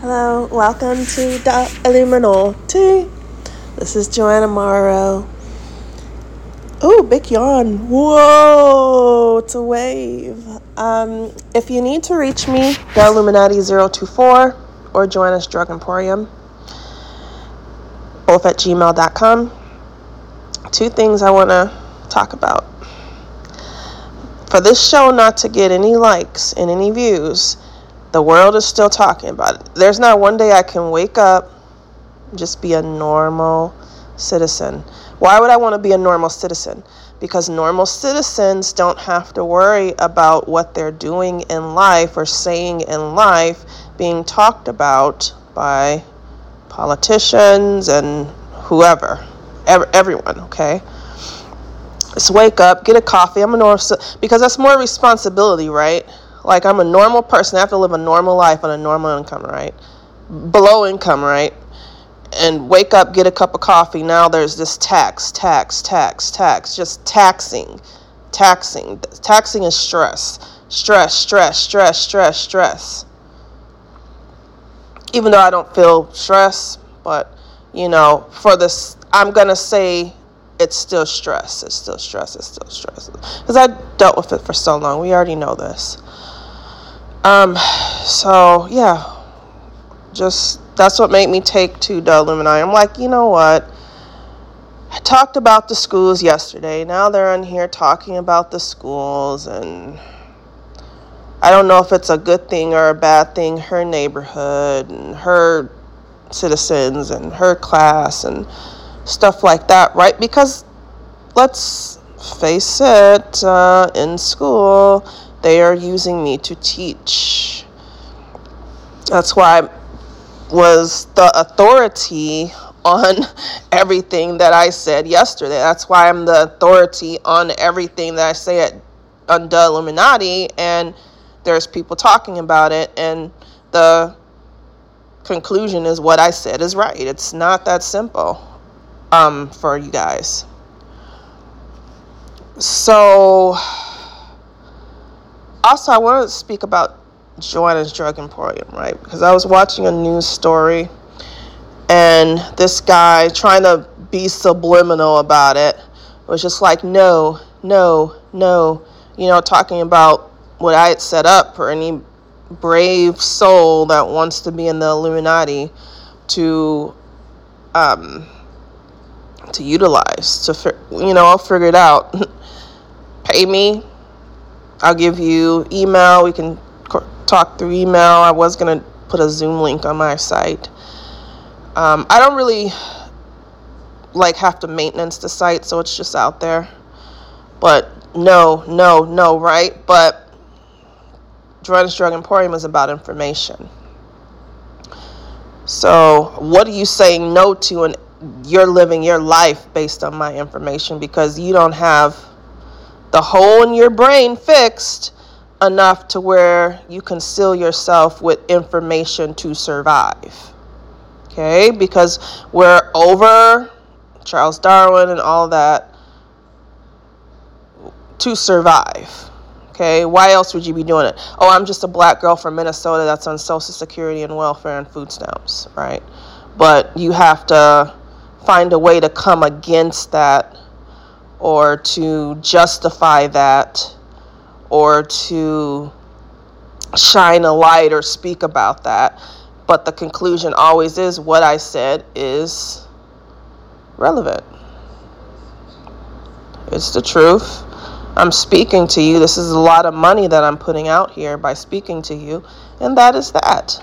Hello, welcome to the Illuminati. This is Joanna Morrow. Oh, big yawn. Whoa, it's a wave. Um, if you need to reach me, the Illuminati024 or Joanna's Drug Emporium, both at gmail.com. Two things I want to talk about. For this show not to get any likes and any views, the world is still talking about it. There's not one day I can wake up, just be a normal citizen. Why would I want to be a normal citizen? Because normal citizens don't have to worry about what they're doing in life or saying in life being talked about by politicians and whoever, everyone, okay? Just wake up, get a coffee. I'm a normal, because that's more responsibility, right? Like I'm a normal person. I have to live a normal life on a normal income, right? Below income, right? And wake up, get a cup of coffee. Now there's this tax, tax, tax, tax, just taxing, taxing. Taxing is stress. Stress, stress, stress, stress, stress. Even though I don't feel stress, but you know, for this, I'm gonna say it's still stress. It's still stress. It's still stress. Because I dealt with it for so long. We already know this. Um, so yeah, just that's what made me take to the Illuminati. I'm like, you know what? I talked about the schools yesterday. Now they're in here talking about the schools, and I don't know if it's a good thing or a bad thing. Her neighborhood and her citizens and her class and stuff like that, right? Because let's face it, uh, in school, they are using me to teach. That's why I was the authority on everything that I said yesterday. That's why I'm the authority on everything that I say at the Illuminati and there's people talking about it and the conclusion is what I said is right. It's not that simple um, for you guys. So also, I want to speak about Joanna's Drug Emporium, right? Because I was watching a news story and this guy trying to be subliminal about it was just like, no, no, no, you know, talking about what I had set up for any brave soul that wants to be in the Illuminati to um to utilize to you know I'll figure it out pay me I'll give you email. We can talk through email. I was going to put a Zoom link on my site. Um, I don't really like have to maintenance the site, so it's just out there. But no, no, no, right? But Joanna's Drug Emporium is about information. So, what are you saying no to? And you're living your life based on my information because you don't have the hole in your brain fixed enough to where you can seal yourself with information to survive. Okay? Because we're over Charles Darwin and all that to survive. Okay? Why else would you be doing it? Oh, I'm just a black girl from Minnesota that's on Social Security and welfare and food stamps, right? But you have to find a way to come against that or to justify that or to shine a light or speak about that. But the conclusion always is what I said is relevant. It's the truth. I'm speaking to you. This is a lot of money that I'm putting out here by speaking to you, and that is that.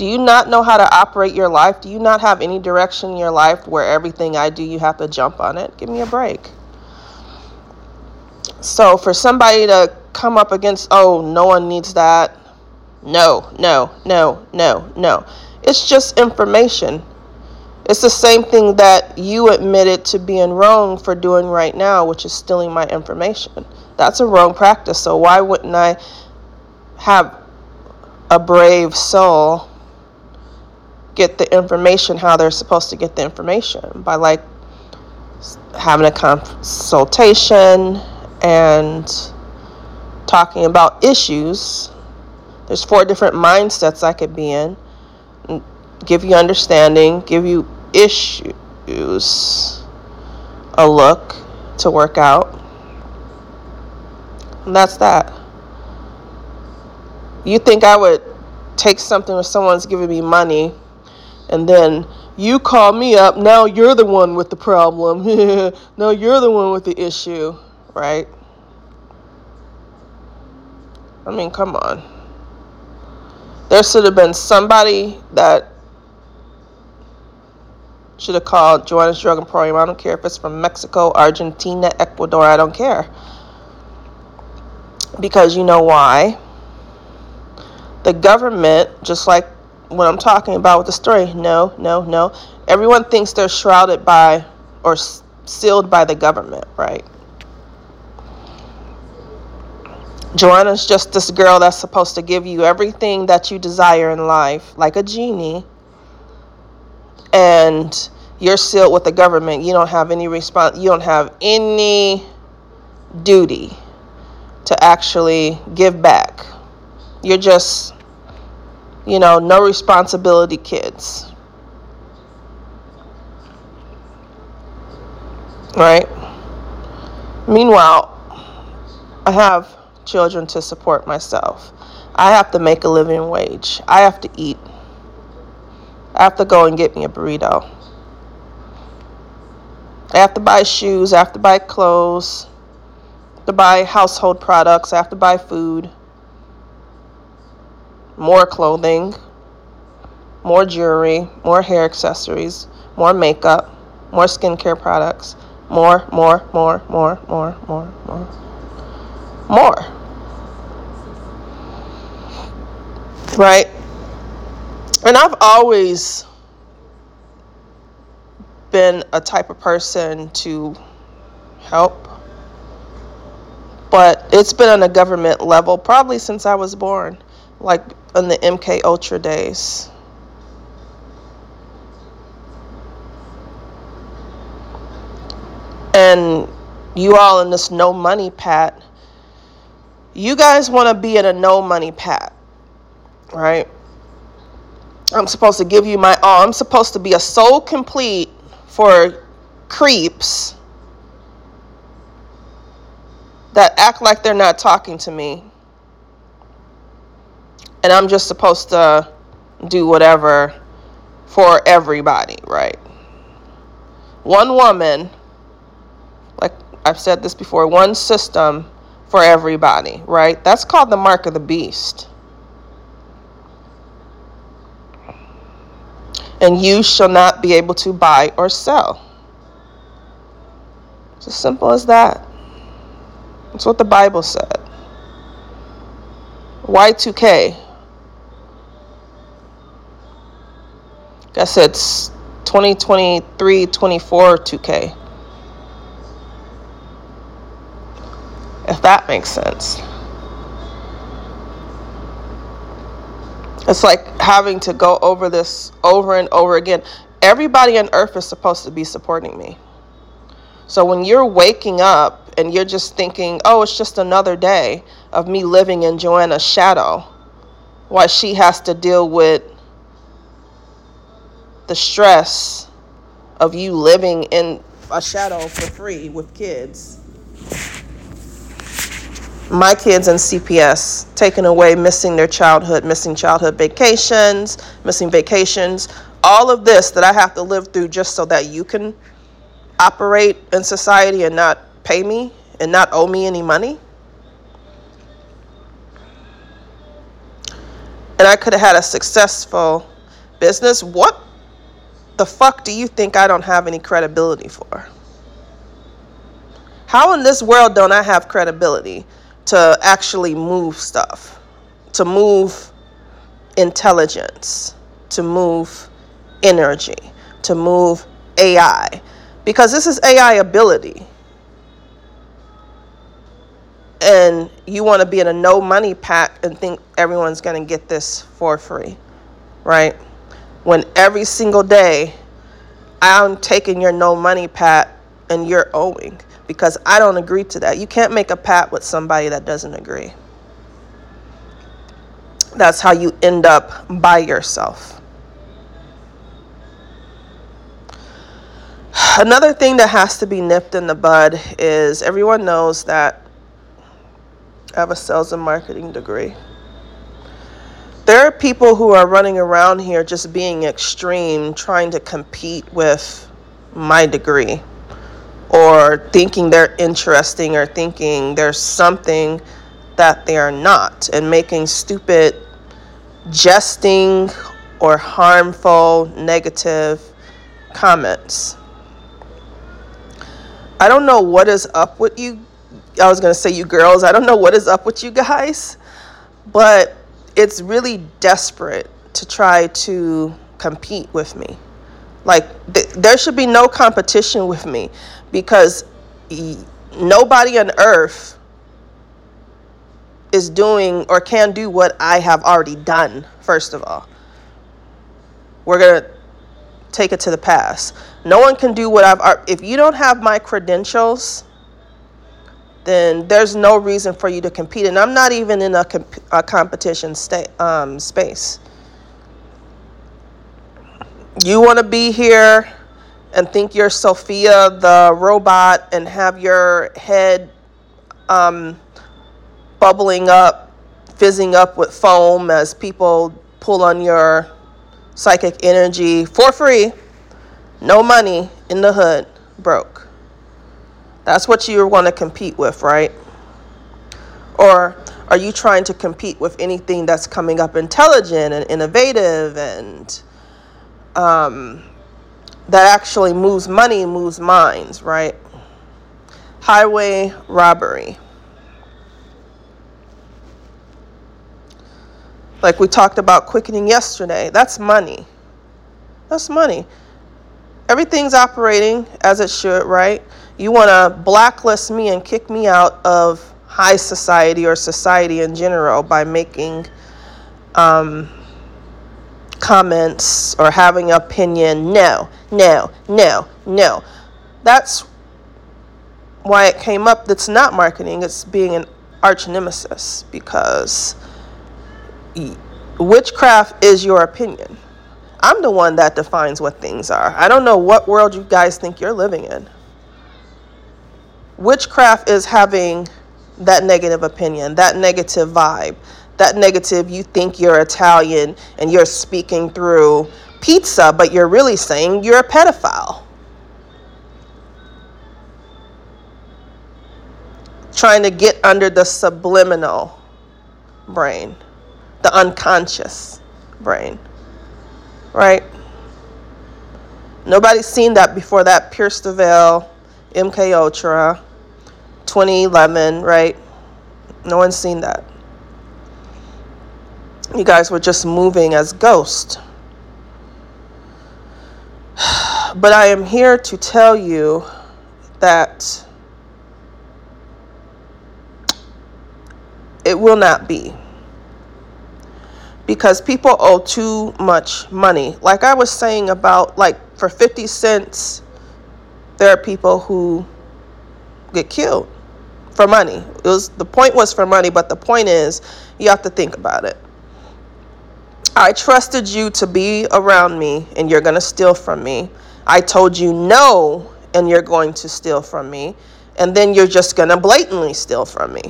Do you not know how to operate your life? Do you not have any direction in your life where everything I do, you have to jump on it? Give me a break. So for somebody to come up against, oh, no one needs that. No, no, no, no, no. It's just information. It's the same thing that you admitted to being wrong for doing right now, which is stealing my information. That's a wrong practice. So why wouldn't I have a brave soul get the information how they're supposed to get the information by like having a consultation and talking about issues. There's four different mindsets I could be in give you understanding, give you issues a look to work out. And that's that. You think I would take something when someone's giving me money and then you call me up, now you're the one with the problem. now you're the one with the issue, right? I mean, come on. There should have been somebody that should have called Joanna's Drug Emporium. I don't care if it's from Mexico, Argentina, Ecuador, I don't care. Because you know why? The government, just like what I'm talking about with the story, no, no, no. Everyone thinks they're shrouded by or sealed by the government, right? Joanna's just this girl that's supposed to give you everything that you desire in life, like a genie. And you're sealed with the government. You don't have any response. You don't have any duty to actually give back. You're just, you know, no responsibility kids. Right? Meanwhile, I have children to support myself. I have to make a living wage. I have to eat. I have to go and get me a burrito. I have to buy shoes. I have to buy clothes. I have to buy household products. I have to buy food. More clothing. More jewelry. More hair accessories. More makeup. More skincare products. More, more, more, more, more, more, more. More. right? And I've always been a type of person to help, but it's been on a government level probably since I was born, like in the MK Ultra days. And you all in this no money pat, you guys want to be in a no money pat right? I'm supposed to give you my all. I'm supposed to be a soul complete for creeps that act like they're not talking to me. And I'm just supposed to do whatever for everybody, right? One woman, like I've said this before, one system for everybody, right? That's called the mark of the beast. and you shall not be able to buy or sell. It's as simple as that. That's what the Bible said. Y2K. Guess it's 2023 24 2K. If that makes sense. It's like having to go over this over and over again. Everybody on earth is supposed to be supporting me. So when you're waking up and you're just thinking, oh, it's just another day of me living in Joanna's shadow, why she has to deal with the stress of you living in a shadow for free with kids my kids in CPS taken away, missing their childhood, missing childhood vacations, missing vacations, all of this that I have to live through just so that you can operate in society and not pay me and not owe me any money. And I could have had a successful business. What the fuck do you think I don't have any credibility for? How in this world don't I have credibility? to actually move stuff, to move intelligence, to move energy, to move AI. Because this is AI ability. And you want to be in a no money pack and think everyone's going to get this for free, right? when every single day I'm taking your no money pat and you're owing because I don't agree to that. You can't make a pat with somebody that doesn't agree. That's how you end up by yourself. Another thing that has to be nipped in the bud is everyone knows that I have a sales and marketing degree. There are people who are running around here just being extreme, trying to compete with my degree, or thinking they're interesting, or thinking there's something that they are not, and making stupid, jesting, or harmful, negative comments. I don't know what is up with you. I was going to say you girls. I don't know what is up with you guys, but it's really desperate to try to compete with me. Like, th- there should be no competition with me because y- nobody on earth is doing or can do what I have already done, first of all. We're going to take it to the past. No one can do what I've, if you don't have my credentials, then there's no reason for you to compete. And I'm not even in a, comp- a competition sta- um, space. You want to be here and think you're Sophia the robot and have your head um, bubbling up, fizzing up with foam as people pull on your psychic energy for free, no money in the hood, broke. That's what you want to compete with, right? Or are you trying to compete with anything that's coming up intelligent and innovative and um, that actually moves money, moves minds, right? Highway robbery. Like we talked about quickening yesterday, that's money. That's money. Everything's operating as it should, right? You want to blacklist me and kick me out of high society or society in general by making um, comments or having opinion. No, no, no, no. That's why it came up. That's not marketing. It's being an arch nemesis because witchcraft is your opinion. I'm the one that defines what things are. I don't know what world you guys think you're living in. Witchcraft is having that negative opinion, that negative vibe, that negative you think you're Italian and you're speaking through pizza, but you're really saying you're a pedophile. Trying to get under the subliminal brain the unconscious brain. Right? Nobody's seen that before that Pierce the Veil, MK Ultra, 2011, right? No one's seen that. You guys were just moving as ghosts. But I am here to tell you that it will not be because people owe too much money. Like I was saying about like for 50 cents there are people who get killed for money. It was the point was for money, but the point is you have to think about it. I trusted you to be around me and you're going to steal from me. I told you no and you're going to steal from me. And then you're just going to blatantly steal from me.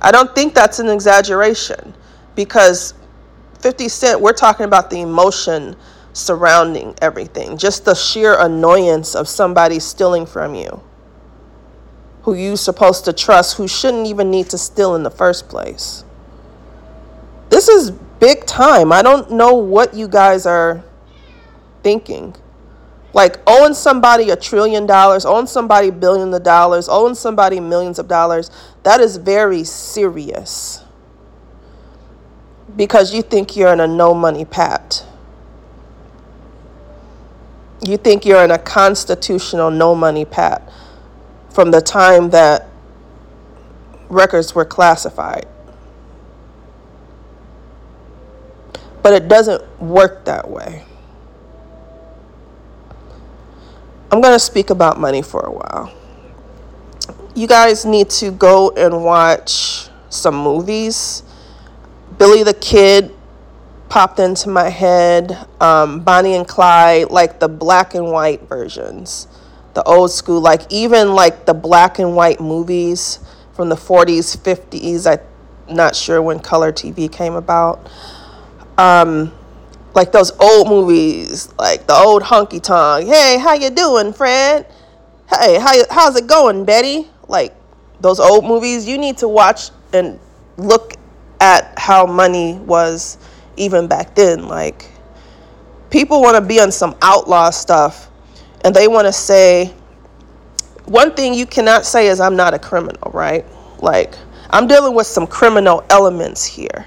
I don't think that's an exaggeration because 50 Cent, we're talking about the emotion surrounding everything, just the sheer annoyance of somebody stealing from you who you supposed to trust who shouldn't even need to steal in the first place. This is big time. I don't know what you guys are thinking. Like owing somebody a trillion dollars, owing somebody billions of dollars, owing somebody millions of dollars, that is very serious because you think you're in a no money pat. You think you're in a constitutional no money pat from the time that records were classified. But it doesn't work that way. I'm going to speak about money for a while. You guys need to go and watch some movies Billy the Kid popped into my head. Um, Bonnie and Clyde, like the black and white versions, the old school, like even like the black and white movies from the 40s, 50s. I'm not sure when color TV came about. Um, like those old movies, like the old honky tonk. Hey, how you doing, Fred? Hey, how how's it going, Betty? Like those old movies, you need to watch and look at how money was even back then. Like, people want to be on some outlaw stuff and they want to say, one thing you cannot say is, I'm not a criminal, right? Like, I'm dealing with some criminal elements here.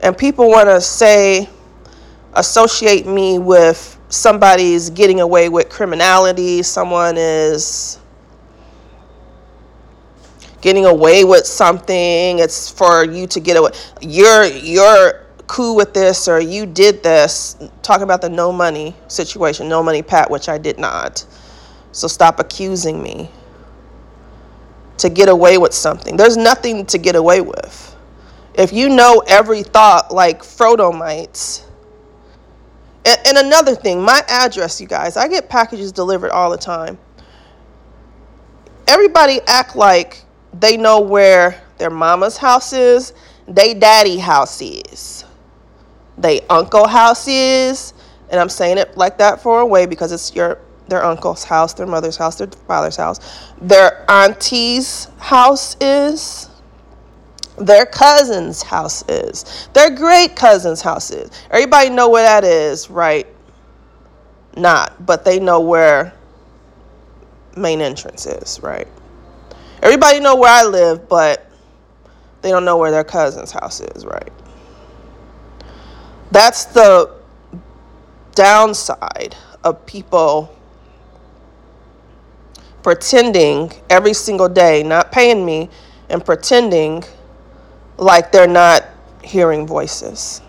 And people want to say, associate me with somebody's getting away with criminality, someone is getting away with something it's for you to get away you're you're cool with this or you did this Talk about the no money situation no money pat which i did not. So stop accusing me to get away with something. There's nothing to get away with. If you know every thought like frodo might and, and another thing my address you guys i get packages delivered all the time. Everybody act like they know where their mama's house is, they daddy house is, they uncle house is, and I'm saying it like that for a way because it's your their uncle's house, their mother's house, their father's house, their auntie's house is, their cousin's house is, their great cousin's house is. Everybody know where that is, right? Not, but they know where main entrance is, right? Everybody know where I live, but they don't know where their cousin's house is, right? That's the downside of people pretending every single day, not paying me, and pretending like they're not hearing voices.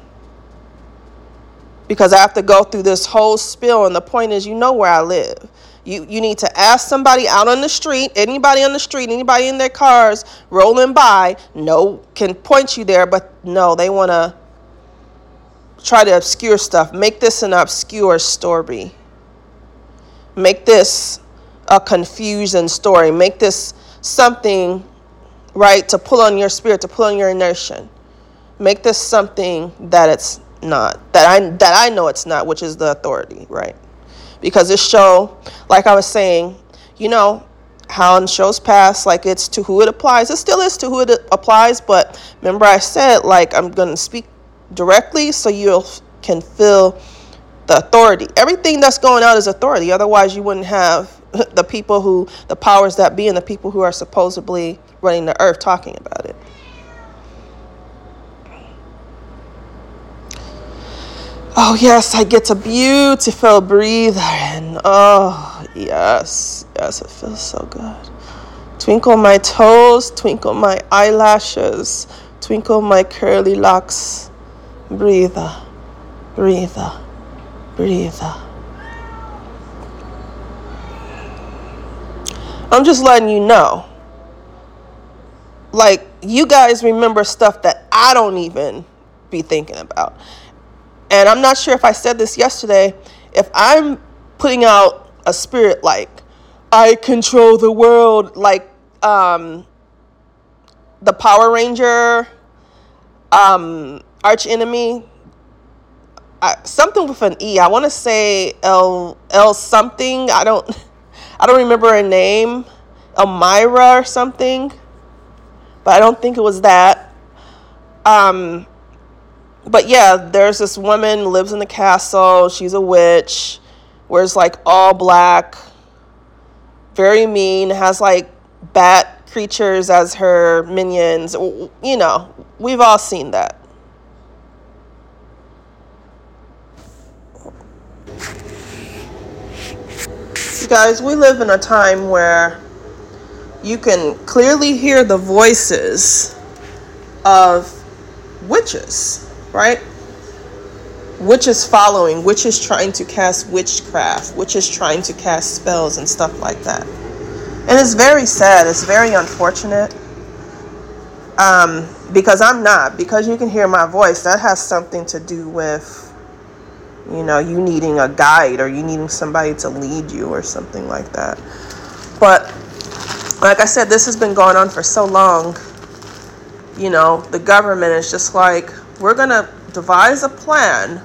Because I have to go through this whole spill, and the point is, you know where I live. You, you need to ask somebody out on the street, anybody on the street, anybody in their cars rolling by, no, can point you there, but no, they want to try to obscure stuff. Make this an obscure story. Make this a confusion story. Make this something, right, to pull on your spirit, to pull on your inertia. Make this something that it's not, that I, that I know it's not, which is the authority, right? because this show, like I was saying, you know, how in shows past, like it's to who it applies. It still is to who it applies, but remember I said, like, I'm going to speak directly so you can feel the authority. Everything that's going out is authority. Otherwise, you wouldn't have the people who, the powers that be, and the people who are supposedly running the earth talking about it. Oh, yes, I get a beautiful breathe in. Oh, yes, yes, it feels so good. Twinkle my toes, twinkle my eyelashes, twinkle my curly locks. Breathe, breathe, breathe. I'm just letting you know. Like, you guys remember stuff that I don't even be thinking about. And I'm not sure if I said this yesterday. If I'm putting out a spirit like, I control the world, like um, the Power Ranger um, arch enemy, something with an E. I want to say L L something. I don't I don't remember her name. Elmira or something. But I don't think it was that. Um, but yeah, there's this woman lives in the castle. She's a witch, wears like all black, very mean, has like bat creatures as her minions. You know, we've all seen that. Guys, we live in a time where you can clearly hear the voices of witches right? Which is following, which is trying to cast witchcraft, which is trying to cast spells and stuff like that. And it's very sad, it's very unfortunate. Um, because I'm not, because you can hear my voice, that has something to do with, you know, you needing a guide or you needing somebody to lead you or something like that. But like I said, this has been going on for so long. You know, the government is just like, we're going to devise a plan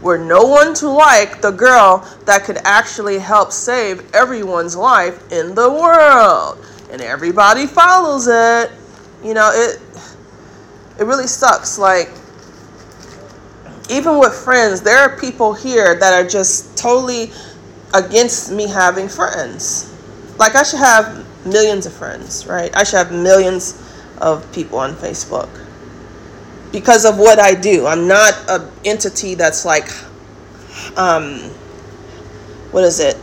where no one to like the girl that could actually help save everyone's life in the world. And everybody follows it. You know, it it really sucks. Like, even with friends, there are people here that are just totally against me having friends. Like, I should have millions of friends, right? I should have millions of people on Facebook because of what I do. I'm not an entity that's like, um, what is it?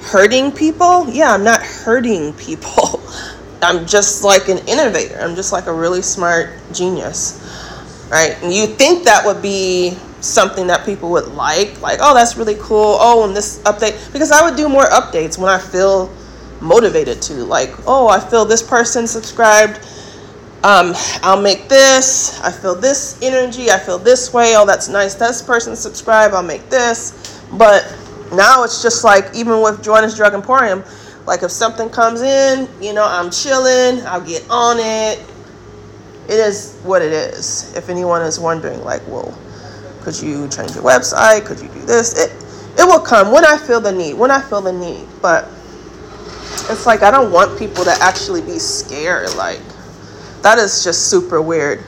Hurting people? Yeah, I'm not hurting people. I'm just like an innovator. I'm just like a really smart genius, right? And you think that would be something that people would like, like, oh, that's really cool. Oh, and this update, because I would do more updates when I feel motivated to. Like, oh, I feel this person subscribed. Um, I'll make this. I feel this energy. I feel this way. Oh, that's nice. This person subscribe. I'll make this. But now it's just like even with Joanna's Drug Emporium, like if something comes in, you know, I'm chilling, I'll get on it. It is what it is. If anyone is wondering, like, well, could you change your website? Could you do this? It it will come when I feel the need. When I feel the need. But it's like I don't want people to actually be scared. Like that is just super weird.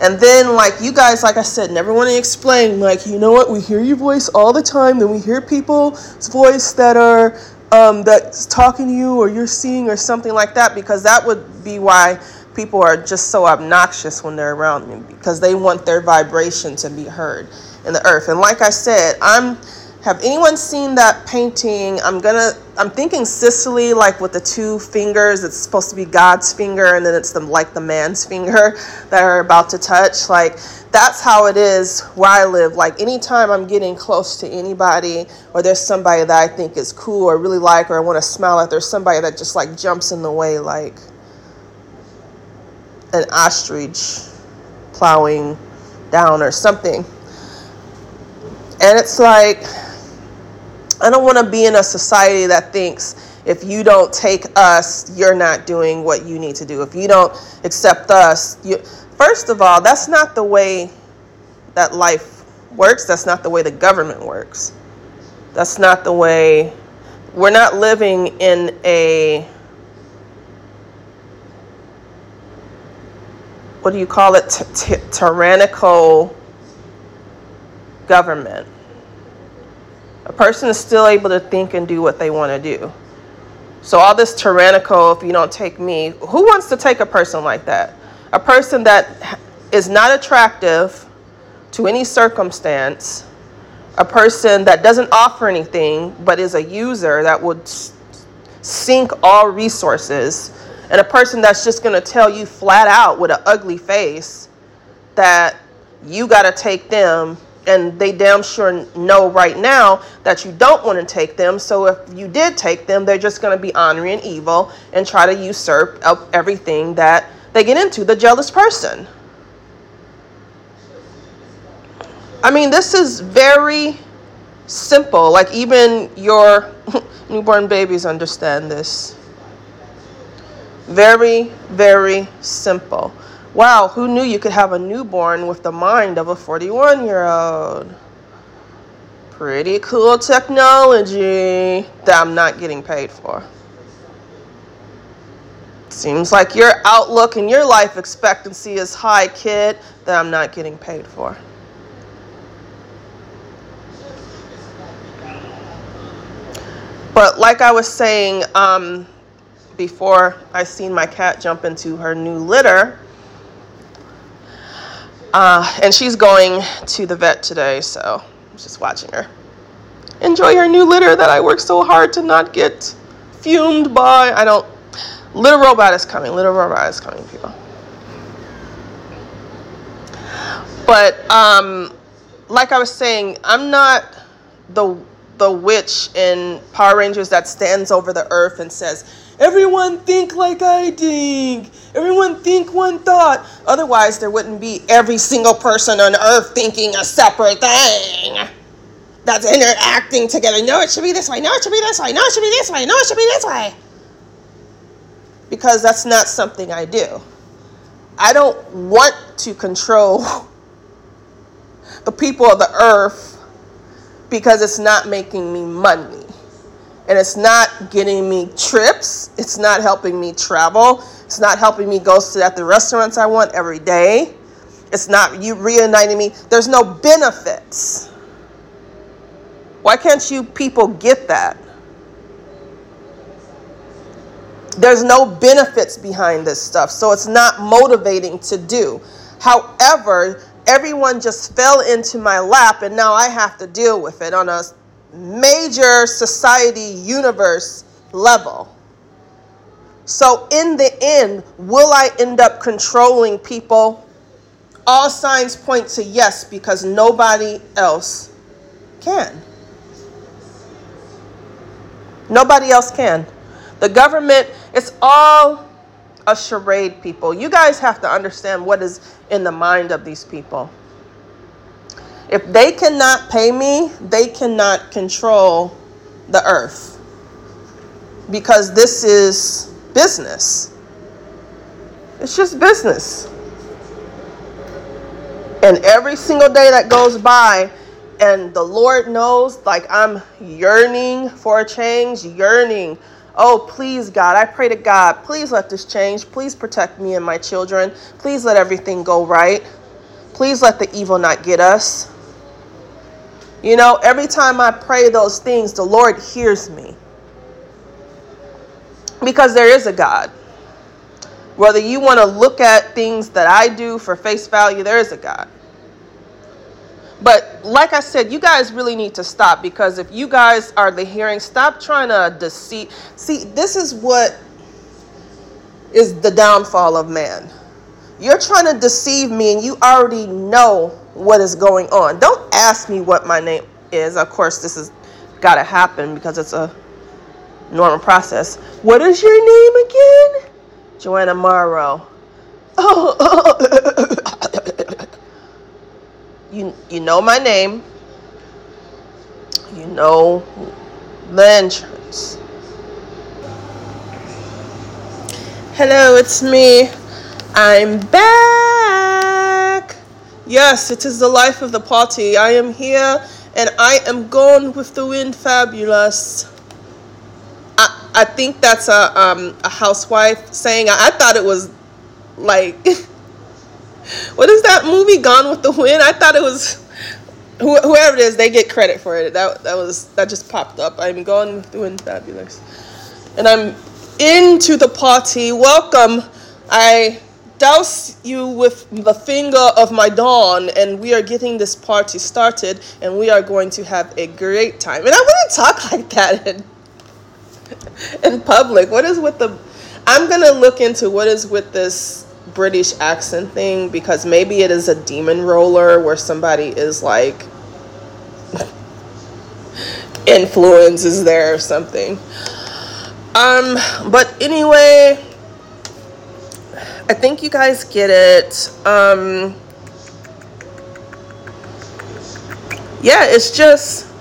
And then, like, you guys, like I said, never want to explain, like, you know what, we hear your voice all the time, then we hear people's voice that are um, that's talking to you or you're seeing or something like that because that would be why people are just so obnoxious when they're around me because they want their vibration to be heard in the earth. And like I said, I'm have anyone seen that painting? I'm gonna I'm thinking Sicily like with the two fingers. It's supposed to be God's finger and then it's the like the man's finger that are about to touch. Like that's how it is where I live. Like anytime I'm getting close to anybody or there's somebody that I think is cool or really like or I want to smile at, there's somebody that just like jumps in the way like an ostrich plowing down or something. And it's like I don't want to be in a society that thinks if you don't take us, you're not doing what you need to do. If you don't accept us, you First of all, that's not the way that life works. That's not the way the government works. That's not the way we're not living in a what do you call it t- t- tyrannical government. A person is still able to think and do what they want to do. So all this tyrannical if you don't take me who wants to take a person like that? A person that is not attractive to any circumstance, a person that doesn't offer anything but is a user that would sink all resources, and a person that's just going to tell you flat out with an ugly face that you got to take them and they damn sure know right now that you don't want to take them. So if you did take them, they're just going to be honoring evil and try to usurp everything that they get into the jealous person. I mean, this is very simple. Like, even your newborn babies understand this. Very, very simple. Wow, who knew you could have a newborn with the mind of a 41 year old? Pretty cool technology that I'm not getting paid for. Seems like your outlook and your life expectancy is high, kid, that I'm not getting paid for. But like I was saying um, before I seen my cat jump into her new litter, uh, and she's going to the vet today, so I'm just watching her. Enjoy her new litter that I worked so hard to not get fumed by. I don't Little Robot is coming. Little Robot is coming, people. But um, like I was saying, I'm not the the witch in Power Rangers that stands over the earth and says, Everyone think like I think. Everyone think one thought. Otherwise, there wouldn't be every single person on earth thinking a separate thing that's interacting together. No, it should be this way. No, it should be this way. No, it should be this way. No, it should be this way. Because that's not something I do. I don't want to control the people of the earth because it's not making me money. And it's not getting me trips. It's not helping me travel. It's not helping me go sit at the restaurants I want every day. It's not you reuniting me. There's no benefits. Why can't you people get that? There's no benefits behind this stuff, so it's not motivating to do. However, everyone just fell into my lap, and now I have to deal with it on a major society universe level. So, in the end, will I end up controlling people? All signs point to yes, because nobody else can. Nobody else can. The government, it's all a charade, people. You guys have to understand what is in the mind of these people. If they cannot pay me, they cannot control the earth. Because this is business. It's just business. And every single day that goes by, and the Lord knows, like I'm yearning for a change, yearning. Oh, please, God, I pray to God, please let this change. Please protect me and my children. Please let everything go right. Please let the evil not get us. You know, every time I pray those things, the Lord hears me. Because there is a God. Whether you want to look at things that I do for face value, there is a God. But like I said, you guys really need to stop because if you guys are the hearing, stop trying to deceive. See, this is what is the downfall of man. You're trying to deceive me and you already know what is going on. Don't ask me what my name is. Of course, this has got to happen because it's a normal process. What is your name again? Joanna Morrow. Oh, you you know my name. You know the entrance. Hello, it's me. I'm back. Yes, it is the life of the party. I am here and I am gone with the wind fabulous. I, I think that's a um a housewife saying I, I thought it was like what is that movie Gone with the Wind? I thought it was whoever it is, they get credit for it. That that was that just popped up. I'm Gone with the Wind, fabulous, and I'm into the party. Welcome. I douse you with the finger of my dawn, and we are getting this party started, and we are going to have a great time. And I wouldn't talk like that in, in public. What is with the? I'm gonna look into what is with this British accent thing because maybe it is a demon roller where somebody is like influence is there or something. Um, but anyway, I think you guys get it. Um, yeah, it's just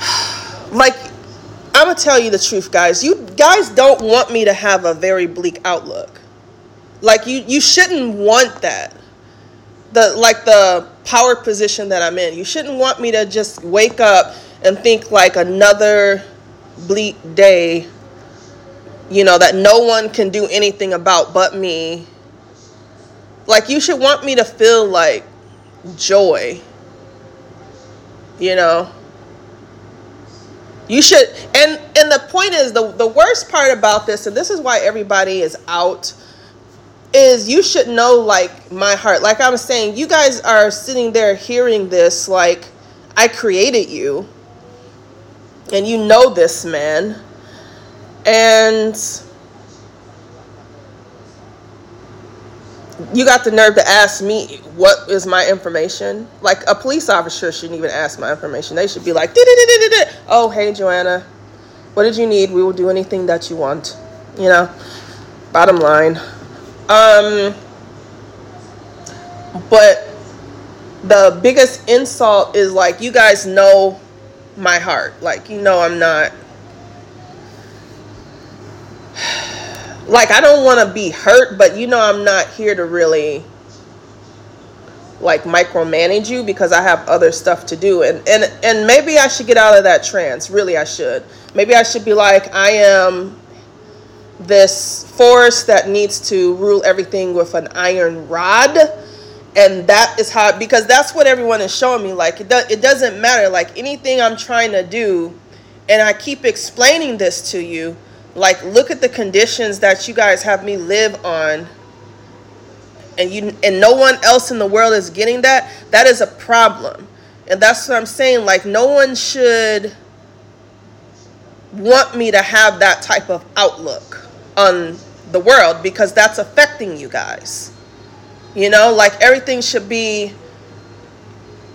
like I'm gonna tell you the truth, guys. You guys don't want me to have a very bleak outlook. Like you you shouldn't want that. The like the power position that I'm in. You shouldn't want me to just wake up and think like another bleak day you know that no one can do anything about but me. Like you should want me to feel like joy. You know? You should and and the point is the the worst part about this and this is why everybody is out is you should know like my heart. Like I was saying, you guys are sitting there hearing this like I created you and you know this man. And you got the nerve to ask me what is my information? Like a police officer shouldn't even ask my information. They should be like, "Oh, hey, Joanna, what did you need? We will do anything that you want." You know, bottom line. Um, but the biggest insult is like you guys know my heart. Like you know I'm not like I don't want to be hurt, but you know I'm not here to really like micromanage you because I have other stuff to do and and and maybe I should get out of that trance. Really I should. Maybe I should be like I am this force that needs to rule everything with an iron rod and that is how because that's what everyone is showing me like it, do, it doesn't matter like anything i'm trying to do and i keep explaining this to you like look at the conditions that you guys have me live on and you and no one else in the world is getting that that is a problem and that's what i'm saying like no one should want me to have that type of outlook on the world because that's affecting you guys you know, like everything should be.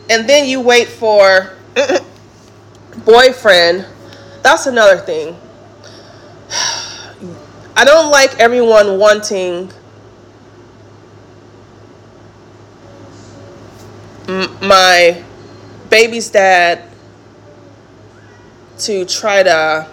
And then you wait for boyfriend. That's another thing. I don't like everyone wanting my baby's dad to try to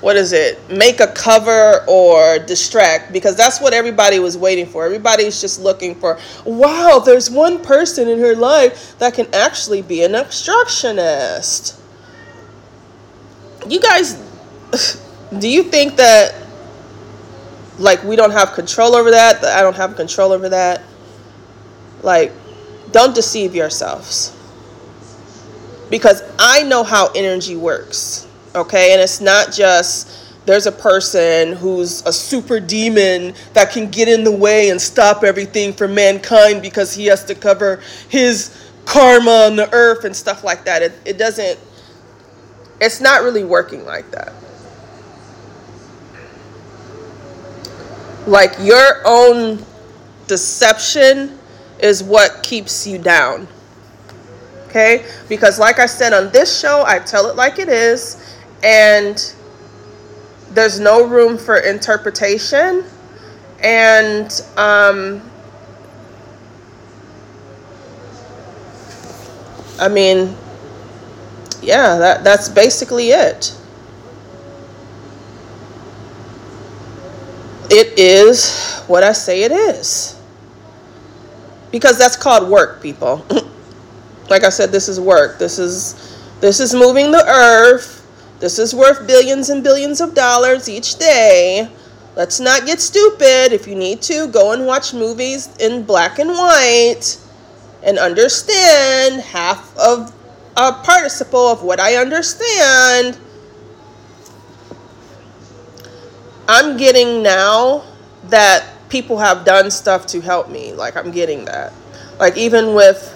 what is it make a cover or distract because that's what everybody was waiting for. Everybody's just looking for wow there's one person in her life that can actually be an obstructionist you guys do you think that like we don't have control over that that i don't have control over that like don't deceive yourselves because i know how energy works okay? And it's not just there's a person who's a super demon that can get in the way and stop everything for mankind because he has to cover his karma on the earth and stuff like that. It, it doesn't, it's not really working like that. Like your own deception is what keeps you down. Okay? Because, like I said on this show, I tell it like it is and there's no room for interpretation and um, i mean yeah that, that's basically it it is what i say it is because that's called work people like i said this is work this is this is moving the earth this is worth billions and billions of dollars each day. Let's not get stupid. If you need to, go and watch movies in black and white and understand half of a participle of what I understand. I'm getting now that people have done stuff to help me. Like, I'm getting that. Like, even with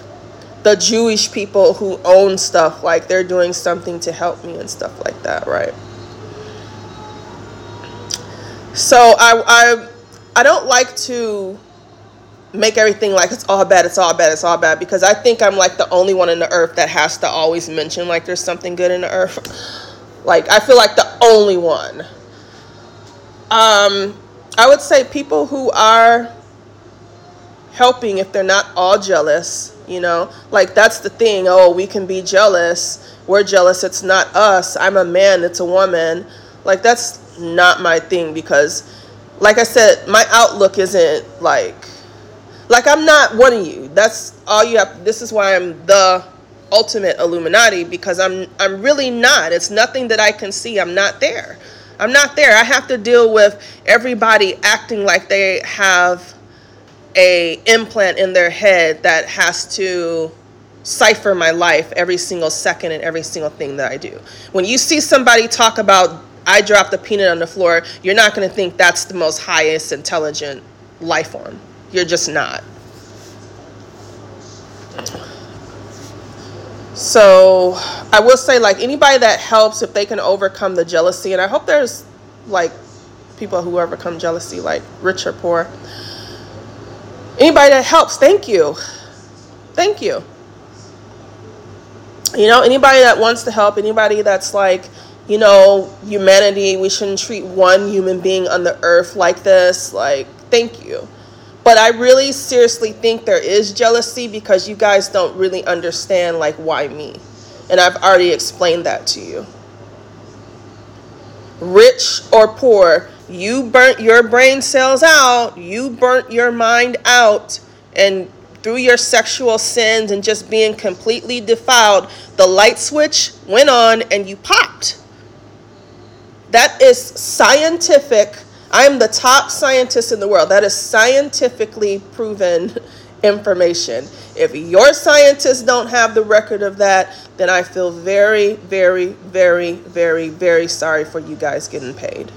the Jewish people who own stuff, like they're doing something to help me and stuff like that, right? So I I I don't like to make everything like it's all bad, it's all bad, it's all bad because I think I'm like the only one in the earth that has to always mention like there's something good in the earth. like I feel like the only one. Um I would say people who are helping if they're not all jealous you know? Like that's the thing. Oh we can be jealous. We're jealous. It's not us. I'm a man. It's a woman. Like that's not my thing because like i said my outlook isn't like like i'm not one of you. That's all you have this is why i'm the ultimate illuminati because i'm i'm really not. It's nothing that i can see. I'm not there i'm not there i have to deal with everybody acting like they have a implant in their head that has to cipher my life every single second and every single thing that I do. When you see somebody talk about I dropped the peanut on the floor, you're not going to think that's the most highest intelligent life form. You're just not. So, I will say like anybody that helps if they can overcome the jealousy and I hope there's like people who overcome jealousy like rich or poor Anybody that helps, thank you. Thank you. You know, anybody that wants to help, anybody that's like, you know, humanity, we shouldn't treat one human being on the earth like this. Like, thank you. But I really seriously think there is jealousy because you guys don't really understand, like, why me. And I've already explained that to you. Rich or poor, you burnt your brain cells out, you burnt your mind out, and through your sexual sins and just being completely defiled, the light switch went on and you popped. That is scientific. I am the top scientist in the world. That is scientifically proven information. If your scientists don't have the record of that, then I feel very, very, very, very, very sorry for you guys getting paid.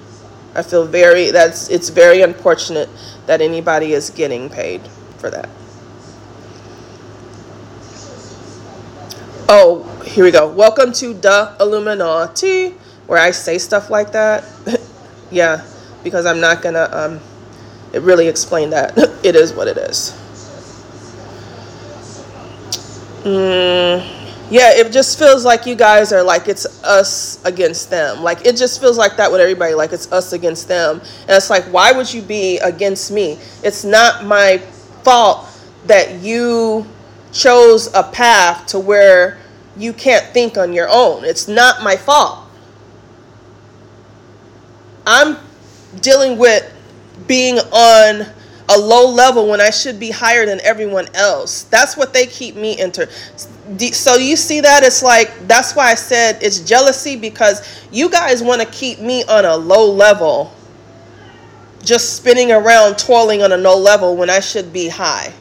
I feel very that's it's very unfortunate that anybody is getting paid for that. Oh, here we go. Welcome to the Illuminati, where I say stuff like that. yeah, because I'm not gonna um, really explain that. it is what it is. Mm, yeah, it just feels like you guys are like it's us against them. Like it just feels like that with everybody. Like it's us against them, and it's like, why would you be against me? It's not my fault that you chose a path to where you can't think on your own. It's not my fault. I'm dealing with being on a low level when I should be higher than everyone else. That's what they keep me enter. So you see that it's like that's why I said it's jealousy because you guys want to keep me on a low level just spinning around toiling on a low level when I should be high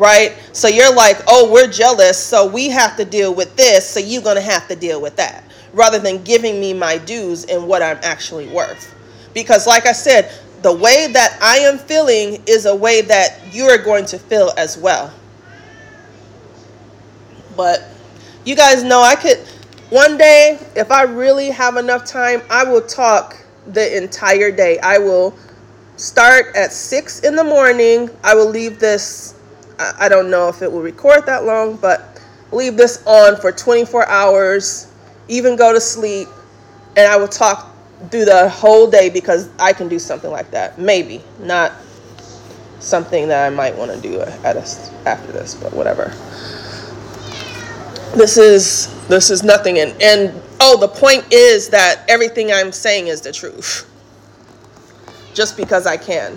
right? So you're like, oh, we're jealous, so we have to deal with this, so you're going to have to deal with that, rather than giving me my dues and what I'm actually worth. Because, like I said, the way that I am feeling is a way that you are going to feel as well. But you guys know I could, one day, if I really have enough time, I will talk the entire day. I will start at six in the morning. I will leave this I don't know if it will record that long, but leave this on for 24 hours, even go to sleep, and I will talk through the whole day because I can do something like that. Maybe not something that I might want to do at a, after this, but whatever. This is this is nothing, and and oh, the point is that everything I'm saying is the truth. Just because I can.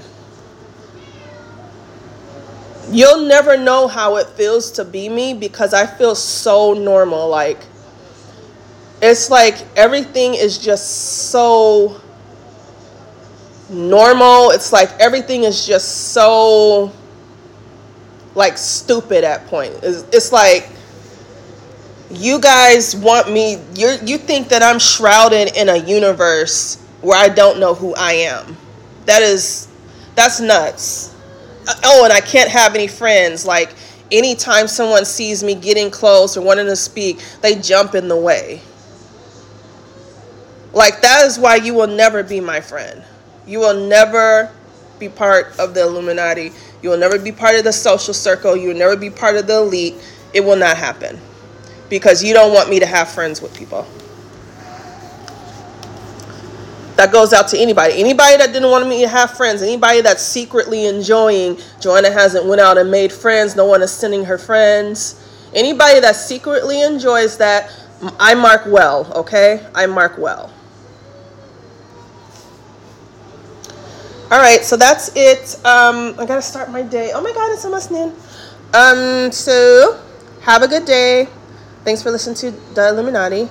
You'll never know how it feels to be me because I feel so normal. Like, it's like everything is just so normal. It's like everything is just so like stupid at point. It's, it's like you guys want me you you think that I'm shrouded in a universe where I don't know who I am. That is that's nuts uh, oh, and I can't have any friends. Like anytime someone sees me getting close or wanting to speak, they jump in the way. Like that is why you will never be my friend. You will never be part of the Illuminati. You will never be part of the social circle. You will never be part of the elite. It will not happen because you don't want me to have friends with people that goes out to anybody anybody that didn't want me to have friends anybody that's secretly enjoying joanna hasn't went out and made friends no one is sending her friends anybody that secretly enjoys that i mark well okay i mark well all right so that's it. Um i gotta start my day. Oh my god it's almost noon. Um so have a good day. Thanks for listening to the illuminati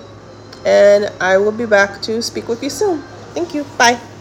and i will be back to speak with you soon. Thank you. Bye.